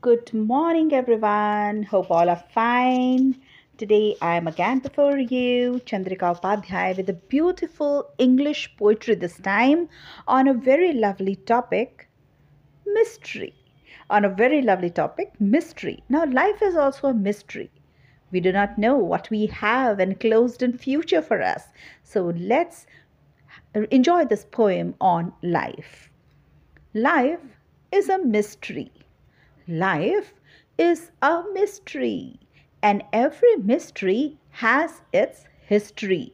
Good morning, everyone. Hope all are fine. Today I am again before you, Chandrika Upadhyay, with a beautiful English poetry this time on a very lovely topic mystery. On a very lovely topic mystery. Now, life is also a mystery. We do not know what we have enclosed in future for us. So let's enjoy this poem on life. Life is a mystery. Life is a mystery, and every mystery has its history.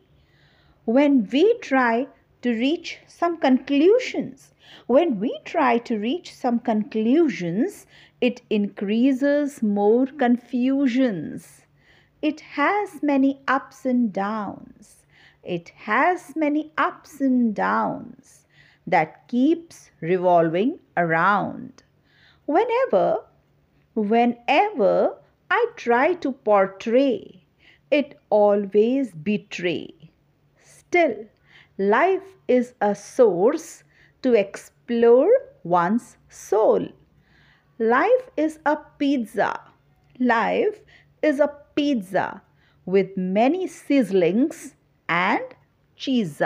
When we try to reach some conclusions, when we try to reach some conclusions, it increases more confusions. It has many ups and downs. It has many ups and downs that keeps revolving around. Whenever, whenever I try to portray, it always betray. Still, life is a source to explore one's soul. Life is a pizza. Life is a pizza with many sizzlings and cheese.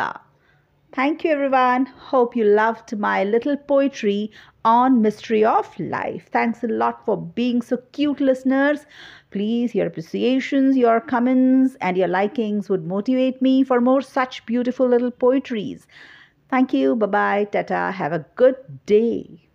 Thank you, everyone. Hope you loved my little poetry on mystery of life. Thanks a lot for being so cute, listeners. Please, your appreciations, your comments, and your likings would motivate me for more such beautiful little poetries. Thank you. Bye bye. Tata. Have a good day.